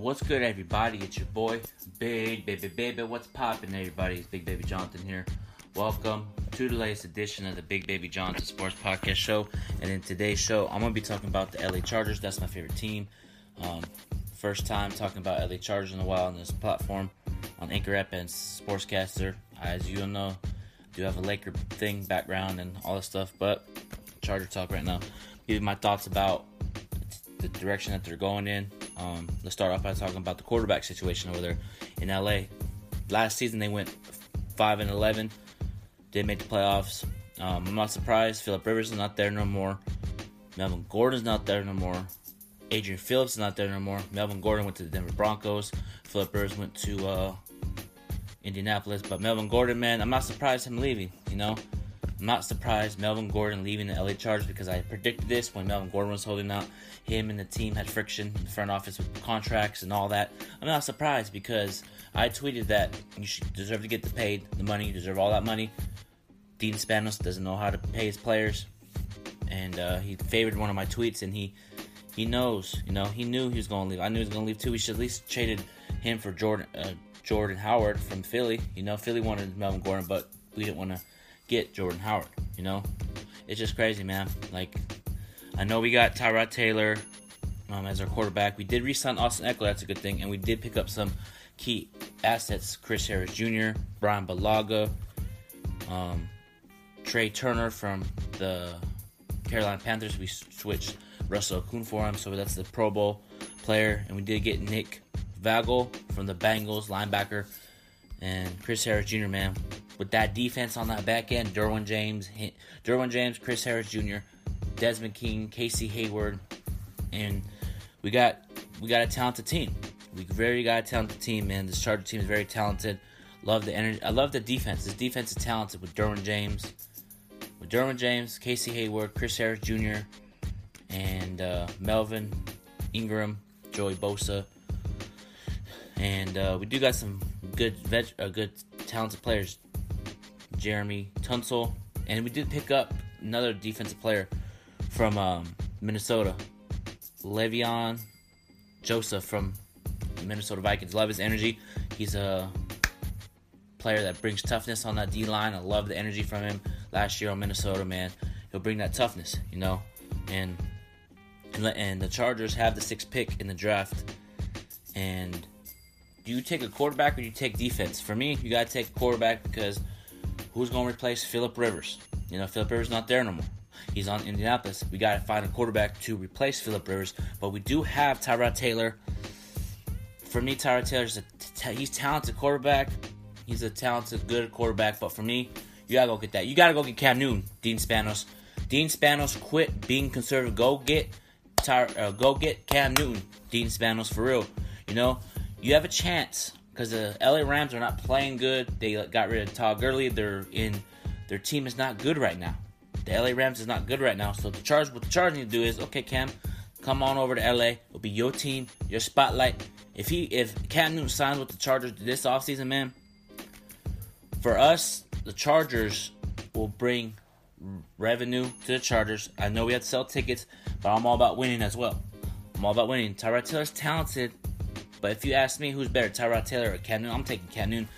What's good, everybody? It's your boy, Big Baby Baby. What's poppin', everybody? It's Big Baby Jonathan here. Welcome to the latest edition of the Big Baby Jonathan Sports Podcast Show. And in today's show, I'm to be talking about the LA Chargers. That's my favorite team. Um, first time talking about LA Chargers in a while on this platform on Anchor app and Sportscaster. As you know, I do have a Laker thing background and all this stuff, but Charger talk right now. Give you my thoughts about the direction that they're going in. Um, let's start off by talking about the quarterback situation over there in LA. Last season they went five and eleven, did make the playoffs. Um, I'm not surprised. Philip Rivers is not there no more. Melvin Gordon's not there no more. Adrian Phillips is not there no more. Melvin Gordon went to the Denver Broncos. Philip Rivers went to uh, Indianapolis. But Melvin Gordon, man, I'm not surprised him leaving. You know, I'm not surprised Melvin Gordon leaving the LA Chargers because I predicted this when Melvin Gordon was holding out. Him and the team had friction in the front office with contracts and all that. I'm not surprised because I tweeted that you should deserve to get the paid the money. You deserve all that money. Dean Spanos doesn't know how to pay his players, and uh, he favored one of my tweets, and he he knows, you know, he knew he was going to leave. I knew he was going to leave too. We should at least traded him for Jordan uh, Jordan Howard from Philly. You know, Philly wanted Melvin Gordon, but we didn't want to get Jordan Howard. You know, it's just crazy, man. Like, I know we got Tyrod Taylor um, as our quarterback. We did re-sign Austin Ekeler. That's a good thing, and we did pick up some key assets: Chris Harris Jr., Bryan Bulaga, um, Trai Turner from the Carolina Panthers. We switched Russell Okung for him, so that's the Pro Bowl player, and we did get Nick Vigil from the Bengals, linebacker, and Chris Harris Jr. Man, with that defense on that back end, Derwin James, Derwin James, Chris Harris Jr., Desmond King, Casey Hayward, and we got we got a talented team. We very got a talented team, man. This Charger team is very talented. Love the energy. I love the defense. This defense is talented with Derwin James, with Derwin James, Casey Hayward, Chris Harris Jr., and uh, Melvin Ingram, Joey Bosa, and uh, we do got some good vet, uh, good talented players. Jeremy Tunsil, and we did pick up another defensive player from um, Minnesota, Linval Joseph from Minnesota Vikings. Love his energy. He's a player that brings toughness on that D line. I love the energy from him last year on Minnesota. Man, he'll bring that toughness, you know, and and the Chargers have the sixth pick in the draft. And do you take a quarterback or do you take defense? For me, you gotta take a quarterback because who's going to replace Philip Rivers? You know, Philip Rivers not there no more. He's on Indianapolis. We got to find a quarterback to replace Philip Rivers, but we do have Tyrod Taylor. For me, Tyrod Taylor's a t- he's talented quarterback. He's a talented, good quarterback. But for me, you gotta go get that. You gotta go get Cam Newton, Dean Spanos. Dean Spanos quit being conservative. Go get Ty- uh, go get Cam Newton, Dean Spanos for real. You know, you have a chance because the LA Rams are not playing good. They got rid of Todd Gurley. They're in their team is not good right now. The LA Rams is not good right now. So the charge what the Chargers need to do is okay, Cam, come on over to LA. It'll be your team, your spotlight. If he if Cam Newton signs with the Chargers this offseason, man, for us, the Chargers will bring revenue to the Chargers. I know we have to sell tickets, but I'm all about winning as well. I'm all about winning. Tyrod Taylor's talented. But if you ask me who's better, Tyrod Taylor or Cam Newton, I'm taking Cam Newton.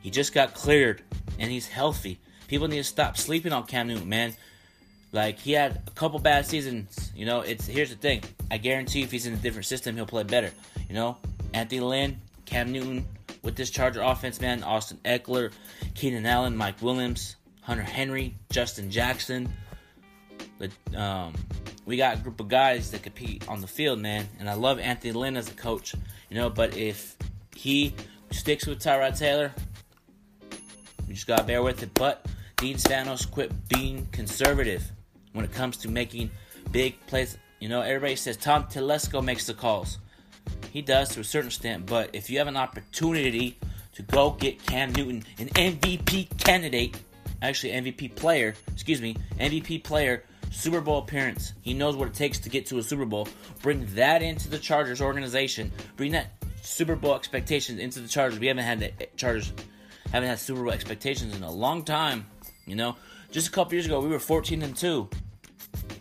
He just got cleared and he's healthy. People need to stop sleeping on Cam Newton, man. Like he had a couple bad seasons. You know, it's here's the thing. I guarantee if he's in a different system, he'll play better. You know, Anthony Lynn, Cam Newton with this Charger offense, man. Austin Ekeler, Keenan Allen, Mike Williams, Hunter Henry, Justin Jackson. But um, we got a group of guys that compete on the field, man. And I love Anthony Lynn as a coach, you know. But if he sticks with Tyrod Taylor, you just gotta bear with it. But Dean Spanos quit being conservative when it comes to making big plays. You know, everybody says Tom Telesco makes the calls. He does to a certain extent, but if you have an opportunity to go get Cam Newton, an MVP candidate, actually MVP player, excuse me, MVP player, Super Bowl appearance. He knows what it takes to get to a Super Bowl. Bring that into the Chargers organization. Bring that Super Bowl expectations into the Chargers. We haven't had the Chargers haven't had Super Bowl expectations in a long time. You know, just a couple years ago we were 14 and two,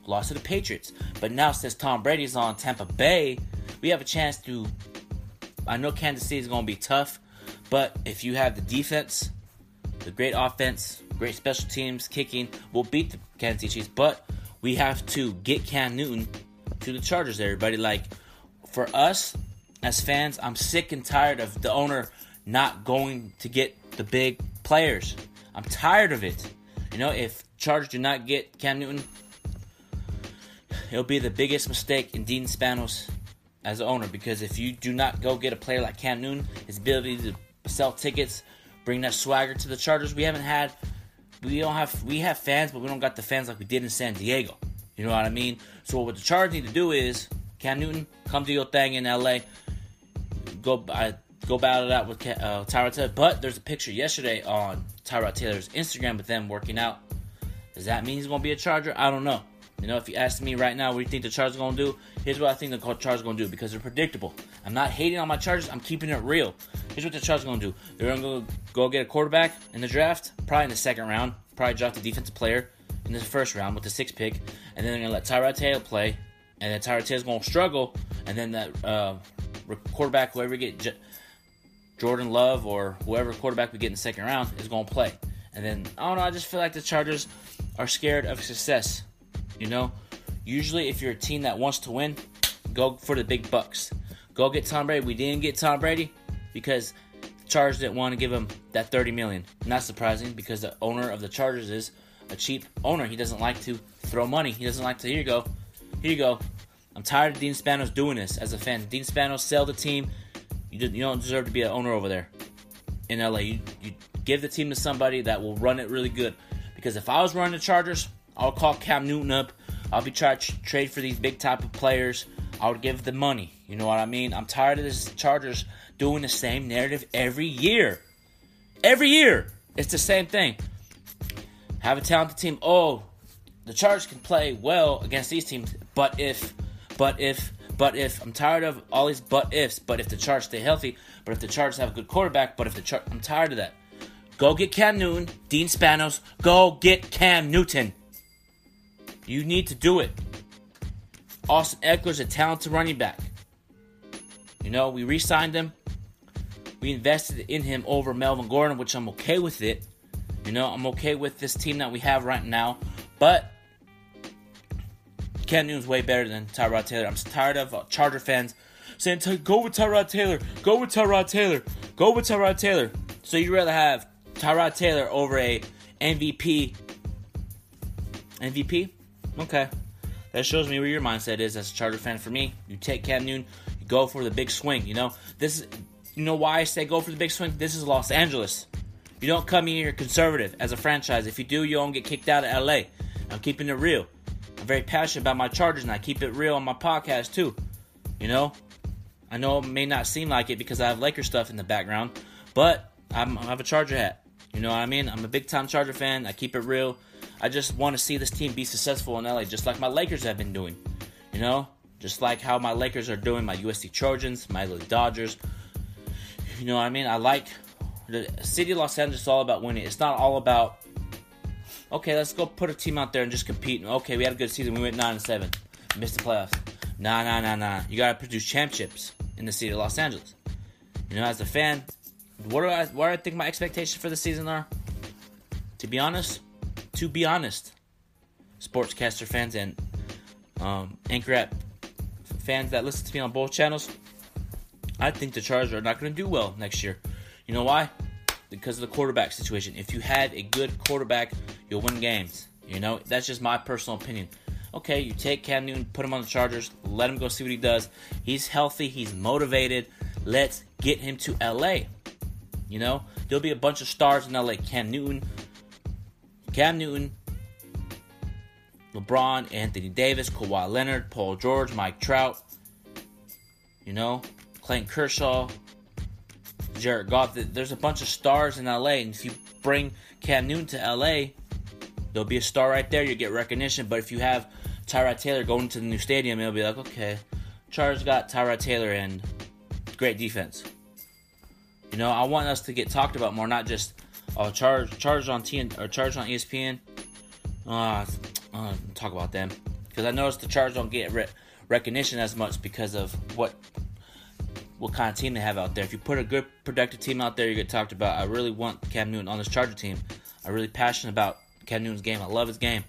lost to the Patriots. But now since Tom Brady's on Tampa Bay, we have a chance to I know Kansas City is going to be tough, but if you have the defense, the great offense, great special teams, kicking, we'll beat the Kansas City Chiefs. But we have to get Cam Newton to the Chargers, everybody. Like, for us as fans, I'm sick and tired of the owner not going to get the big players. I'm tired of it. You know, if Chargers do not get Cam Newton, it'll be the biggest mistake in Dean Spanos as an owner because if you do not go get a player like Cam Newton, his ability to sell tickets, bring that swagger to the Chargers, we haven't had. We don't have we have fans, but we don't got the fans like we did in San Diego. You know what I mean? So what the Chargers need to do is Cam Newton come do your thing in LA. Go uh, go battle it out with uh, Tyrod Taylor. But there's a picture yesterday on Tyrod Taylor's Instagram with them working out. Does that mean he's to be a Charger? I don't know. You know, if you ask me right now, what do you think the Chargers to do? Here's what I think the Chargers to do because they're predictable. I'm not hating on my Chargers. I'm keeping it real. Here's what the Chargers are going to do. They're going to go get a quarterback in the draft, probably in the second round. Probably draft a defensive player in the first round with the sixth pick, and then they're going to let Tyrod Taylor play, and then Tyrod Taylor's going to struggle, and then that uh, quarterback, whoever get Jordan Love or whoever quarterback we get in the second round is going to play. And then I don't know. I just feel like the Chargers are scared of success. You know, usually if you're a team that wants to win, go for the big bucks. Go get Tom Brady. We didn't get Tom Brady because the Chargers didn't want to give him that 30 million. Not surprising because the owner of the Chargers is a cheap owner. He doesn't like to throw money. He doesn't like to here you go. Here you go. I'm tired of Dean Spanos doing this as a fan. Dean Spanos sell the team. You, you don't deserve to be an owner over there in LA. You, you give the team to somebody that will run it really good. Because if I was running the Chargers, I'll call Cam Newton up. I'll be trying to trade for these big type of players. I would give the money. You know what I mean? I'm tired of this Chargers doing the same narrative every year. Every year, it's the same thing. Have a talented team. Oh, the Chargers can play well against these teams, but if, but if, but if I'm tired of all these but ifs. But if the Chargers stay healthy, but if the Chargers have a good quarterback, but if the Char- I'm tired of that. Go get Cam Newton, Dean Spanos. Go get Cam Newton. You need to do it. Austin Ekeler's a talented running back. You know, we re signed him. We invested in him over Melvin Gordon, which I'm okay with it. You know, I'm okay with this team that we have right now. But Cam Newton's way better than Tyrod Taylor. I'm tired of uh, Charger fans saying, go with Tyrod Taylor, go with Tyrod Taylor, go with Tyrod Taylor. So you'd rather have Tyrod Taylor over a MVP. MVP? Okay. That shows me where your mindset is as a Charger fan. For me, you take Cam Newton, you go for the big swing. You know, this is, you know why I say go for the big swing? This is Los Angeles. You don't come here conservative as a franchise. If you do, you don't get kicked out of LA. I'm keeping it real. I'm very passionate about my Chargers, and I keep it real on my podcast too. You know, I know it may not seem like it because I have Laker stuff in the background, but I'm, I have a Charger hat. You know what I mean? I'm a big time Charger fan. I keep it real. I just want to see this team be successful in LA, just like my Lakers have been doing. You know, just like how my Lakers are doing, my USC Trojans, my LA Dodgers. You know what I mean? I like the city of Los Angeles. All about winning. It's not all about okay, let's go put a team out there and just compete. Okay, we had a good season. We went nine and seven, missed the playoffs. Nah, nah, nah, nah. You gotta produce championships in the city of Los Angeles. You know, as a fan, what do I what do I think my expectations for the season are? To be honest, to be honest, sportscaster fans and um, Anchor app fans that listen to me on both channels, I think the Chargers are not going to do well next year. You know why? Because of the quarterback situation. If you had a good quarterback, you'll win games. You know, that's just my personal opinion. Okay, you take Cam Newton, put him on the Chargers, let him go see what he does. He's healthy, he's motivated. Let's get him to LA. You know, there'll be a bunch of stars in LA. Cam Newton, Cam Newton, LeBron, Anthony Davis, Kawhi Leonard, Paul George, Mike Trout. You know, Clayton Kershaw, Jared Goff. There's a bunch of stars in LA, and if you bring Cam Newton to LA, there'll be a star right there. You get recognition. But if you have Tyrod Taylor going to the new stadium, it'll be like, okay, Chargers got Tyrod Taylor and great defense. You know, I want us to get talked about more, not just oh charge charge on TN or charge on ESPN. Uh, uh talk about them because I noticed the Chargers don't get re- recognition as much because of what what kind of team they have out there. If you put a good, productive team out there, you get talked about. I really want Cam Newton on this Charger team. I'm really passionate about Cam Newton's game. I love his game.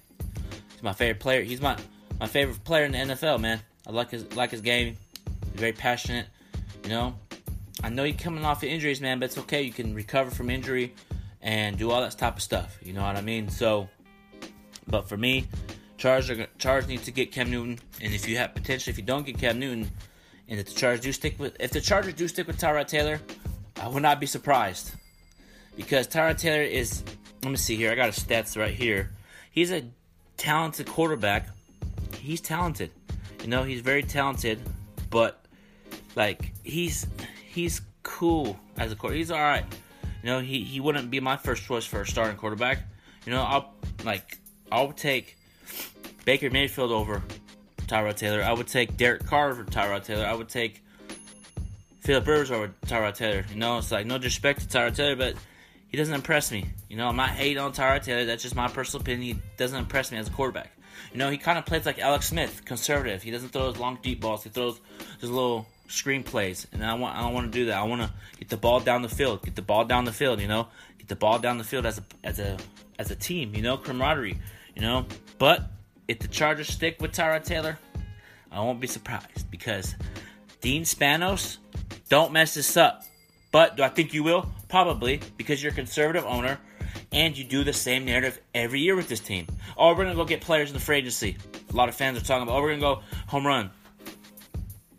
He's my favorite player. He's my my favorite player in the NFL, man. I like his like his game. He's very passionate. You know, I know you're coming off of injuries, man, but it's okay. You can recover from injury and do all that type of stuff. You know what I mean? So, but for me, Chargers Chargers need to get Cam Newton, and if you have potentially, if you don't get Cam Newton, and if the Chargers do stick with, if the Chargers do stick with Tyrod Taylor, I would not be surprised because Tyrod Taylor is. Let me see here. I got his stats right here. He's a talented quarterback. He's talented. You know, he's very talented, but like he's he's cool as a quarterback. He's all right. You know, he, he wouldn't be my first choice for a starting quarterback. You know, I'll like I'll take Baker Mayfield over Tyrod Taylor. I would take Derek Carr over Tyrod Taylor. I would take Philip Rivers over Tyrod Taylor. You know, it's like no disrespect to Tyrod Taylor, but he doesn't impress me. You know, I'm not hating on Tyrod Taylor. That's just my personal opinion. He doesn't impress me as a quarterback. You know, he kind of plays like Alex Smith, conservative. He doesn't throw those long deep balls. He throws just little screen plays, and I want I don't want to do that. I want to get the ball down the field, get the ball down the field. You know, get the ball down the field as a as a as a team. You know, camaraderie. You know, but if the Chargers stick with Tyrod Taylor, I won't be surprised because Dean Spanos don't mess this up. But do I think you will? Probably because you're a conservative owner and you do the same narrative every year with this team. Oh, we're gonna go get players in the free agency. A lot of fans are talking about, oh, we're gonna go home run.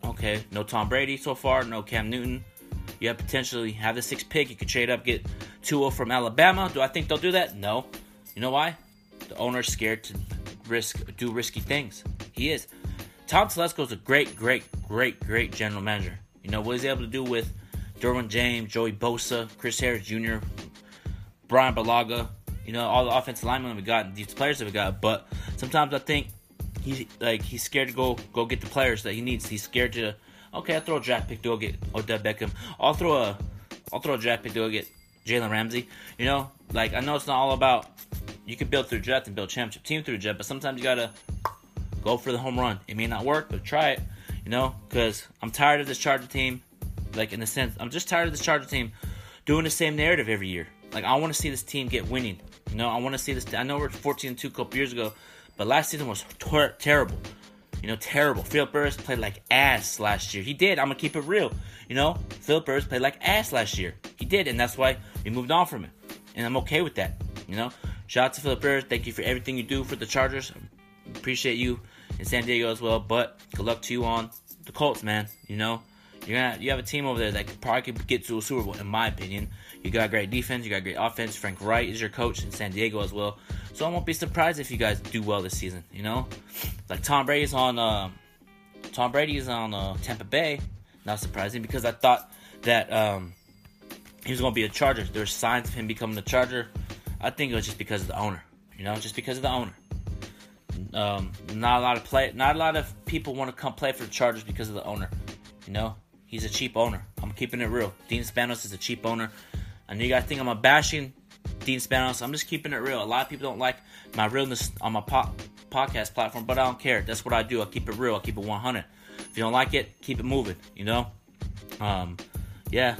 Okay, no Tom Brady so far, no Cam Newton. You have potentially have the sixth pick. You could trade up, get Tua oh from Alabama. Do I think they'll do that? No. You know why? The owner's scared to risk do risky things. He is. Tom Telesco is a great, great, great, great general manager. You know what he's able to do with Derwin James, Joey Bosa, Chris Harris Jr., Bryan Bulaga. you know, all the offensive linemen we got, these players that we got. But sometimes I think he's like he's scared to go go get the players that he needs. He's scared to okay, I'll throw a draft pick to go get Odell Beckham. I'll throw a I'll throw a draft pick to go get Jalen Ramsey. You know, like I know it's not all about you can build through draft and build championship team through draft, but sometimes you gotta go for the home run. It may not work, but try it. You know, because I'm tired of this Charger team. Like in the sense, I'm just tired of this Charger team doing the same narrative every year. Like I want to see this team get winning. You know, I want to see this. I know we're 14 and two a couple years ago, but last season was ter- terrible. You know, terrible. Philip Rivers played like ass last year. He did. I'm gonna keep it real. You know, Philip Rivers played like ass last year. He did, and that's why we moved on from him. And I'm okay with that. You know, shout out to Philip Rivers. Thank you for everything you do for the Chargers. Appreciate you in San Diego as well. But good luck to you on the Colts, man. You know, you're gonna you have a team over there that probably could get to a Super Bowl, in my opinion. You got great defense, you got great offense. Frank Reich is your coach in San Diego as well. So I won't be surprised if you guys do well this season. You know, like Tom Brady's on uh, Tom Brady is on uh, Tampa Bay. Not surprising because I thought that um, he was to be a Charger. There's signs of him becoming a Charger. I think it was just because of the owner. You know, just because of the owner. Um, not a lot of play. Not a lot of people want to come play for the Chargers because of the owner. You know, he's a cheap owner. I'm keeping it real. Dean Spanos is a cheap owner. I know you guys think I'm a bashing Dean Spanos. I'm just keeping it real. A lot of people don't like my realness on my po- podcast platform, but I don't care. That's what I do. I keep it real. I keep it 100. If you don't like it, keep it moving. You know. Um, yeah,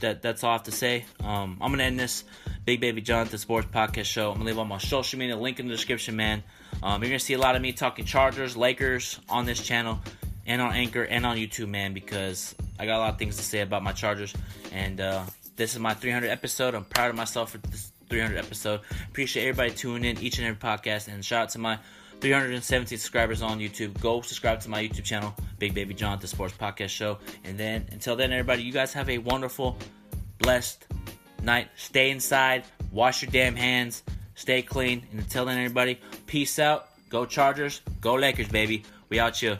that that's all I have to say. Um, I'm gonna end this Big Baby Jonathan Sports Podcast Show. I'm gonna leave all my social media link in the description, man. Um, you're gonna see a lot of me talking Chargers, Lakers on this channel, and on Anchor and on YouTube, man, because I got a lot of things to say about my Chargers. And uh, this is my 300 episode. I'm proud of myself for this 300 episode. Appreciate everybody tuning in each and every podcast, and shout out to my 370 subscribers on YouTube. Go subscribe to my YouTube channel, Big Baby John, the Sports Podcast Show. And then, until then, everybody, you guys have a wonderful, blessed night. Stay inside, wash your damn hands, stay clean. And until then, everybody, peace out. Go Chargers, go Lakers, baby. We out here.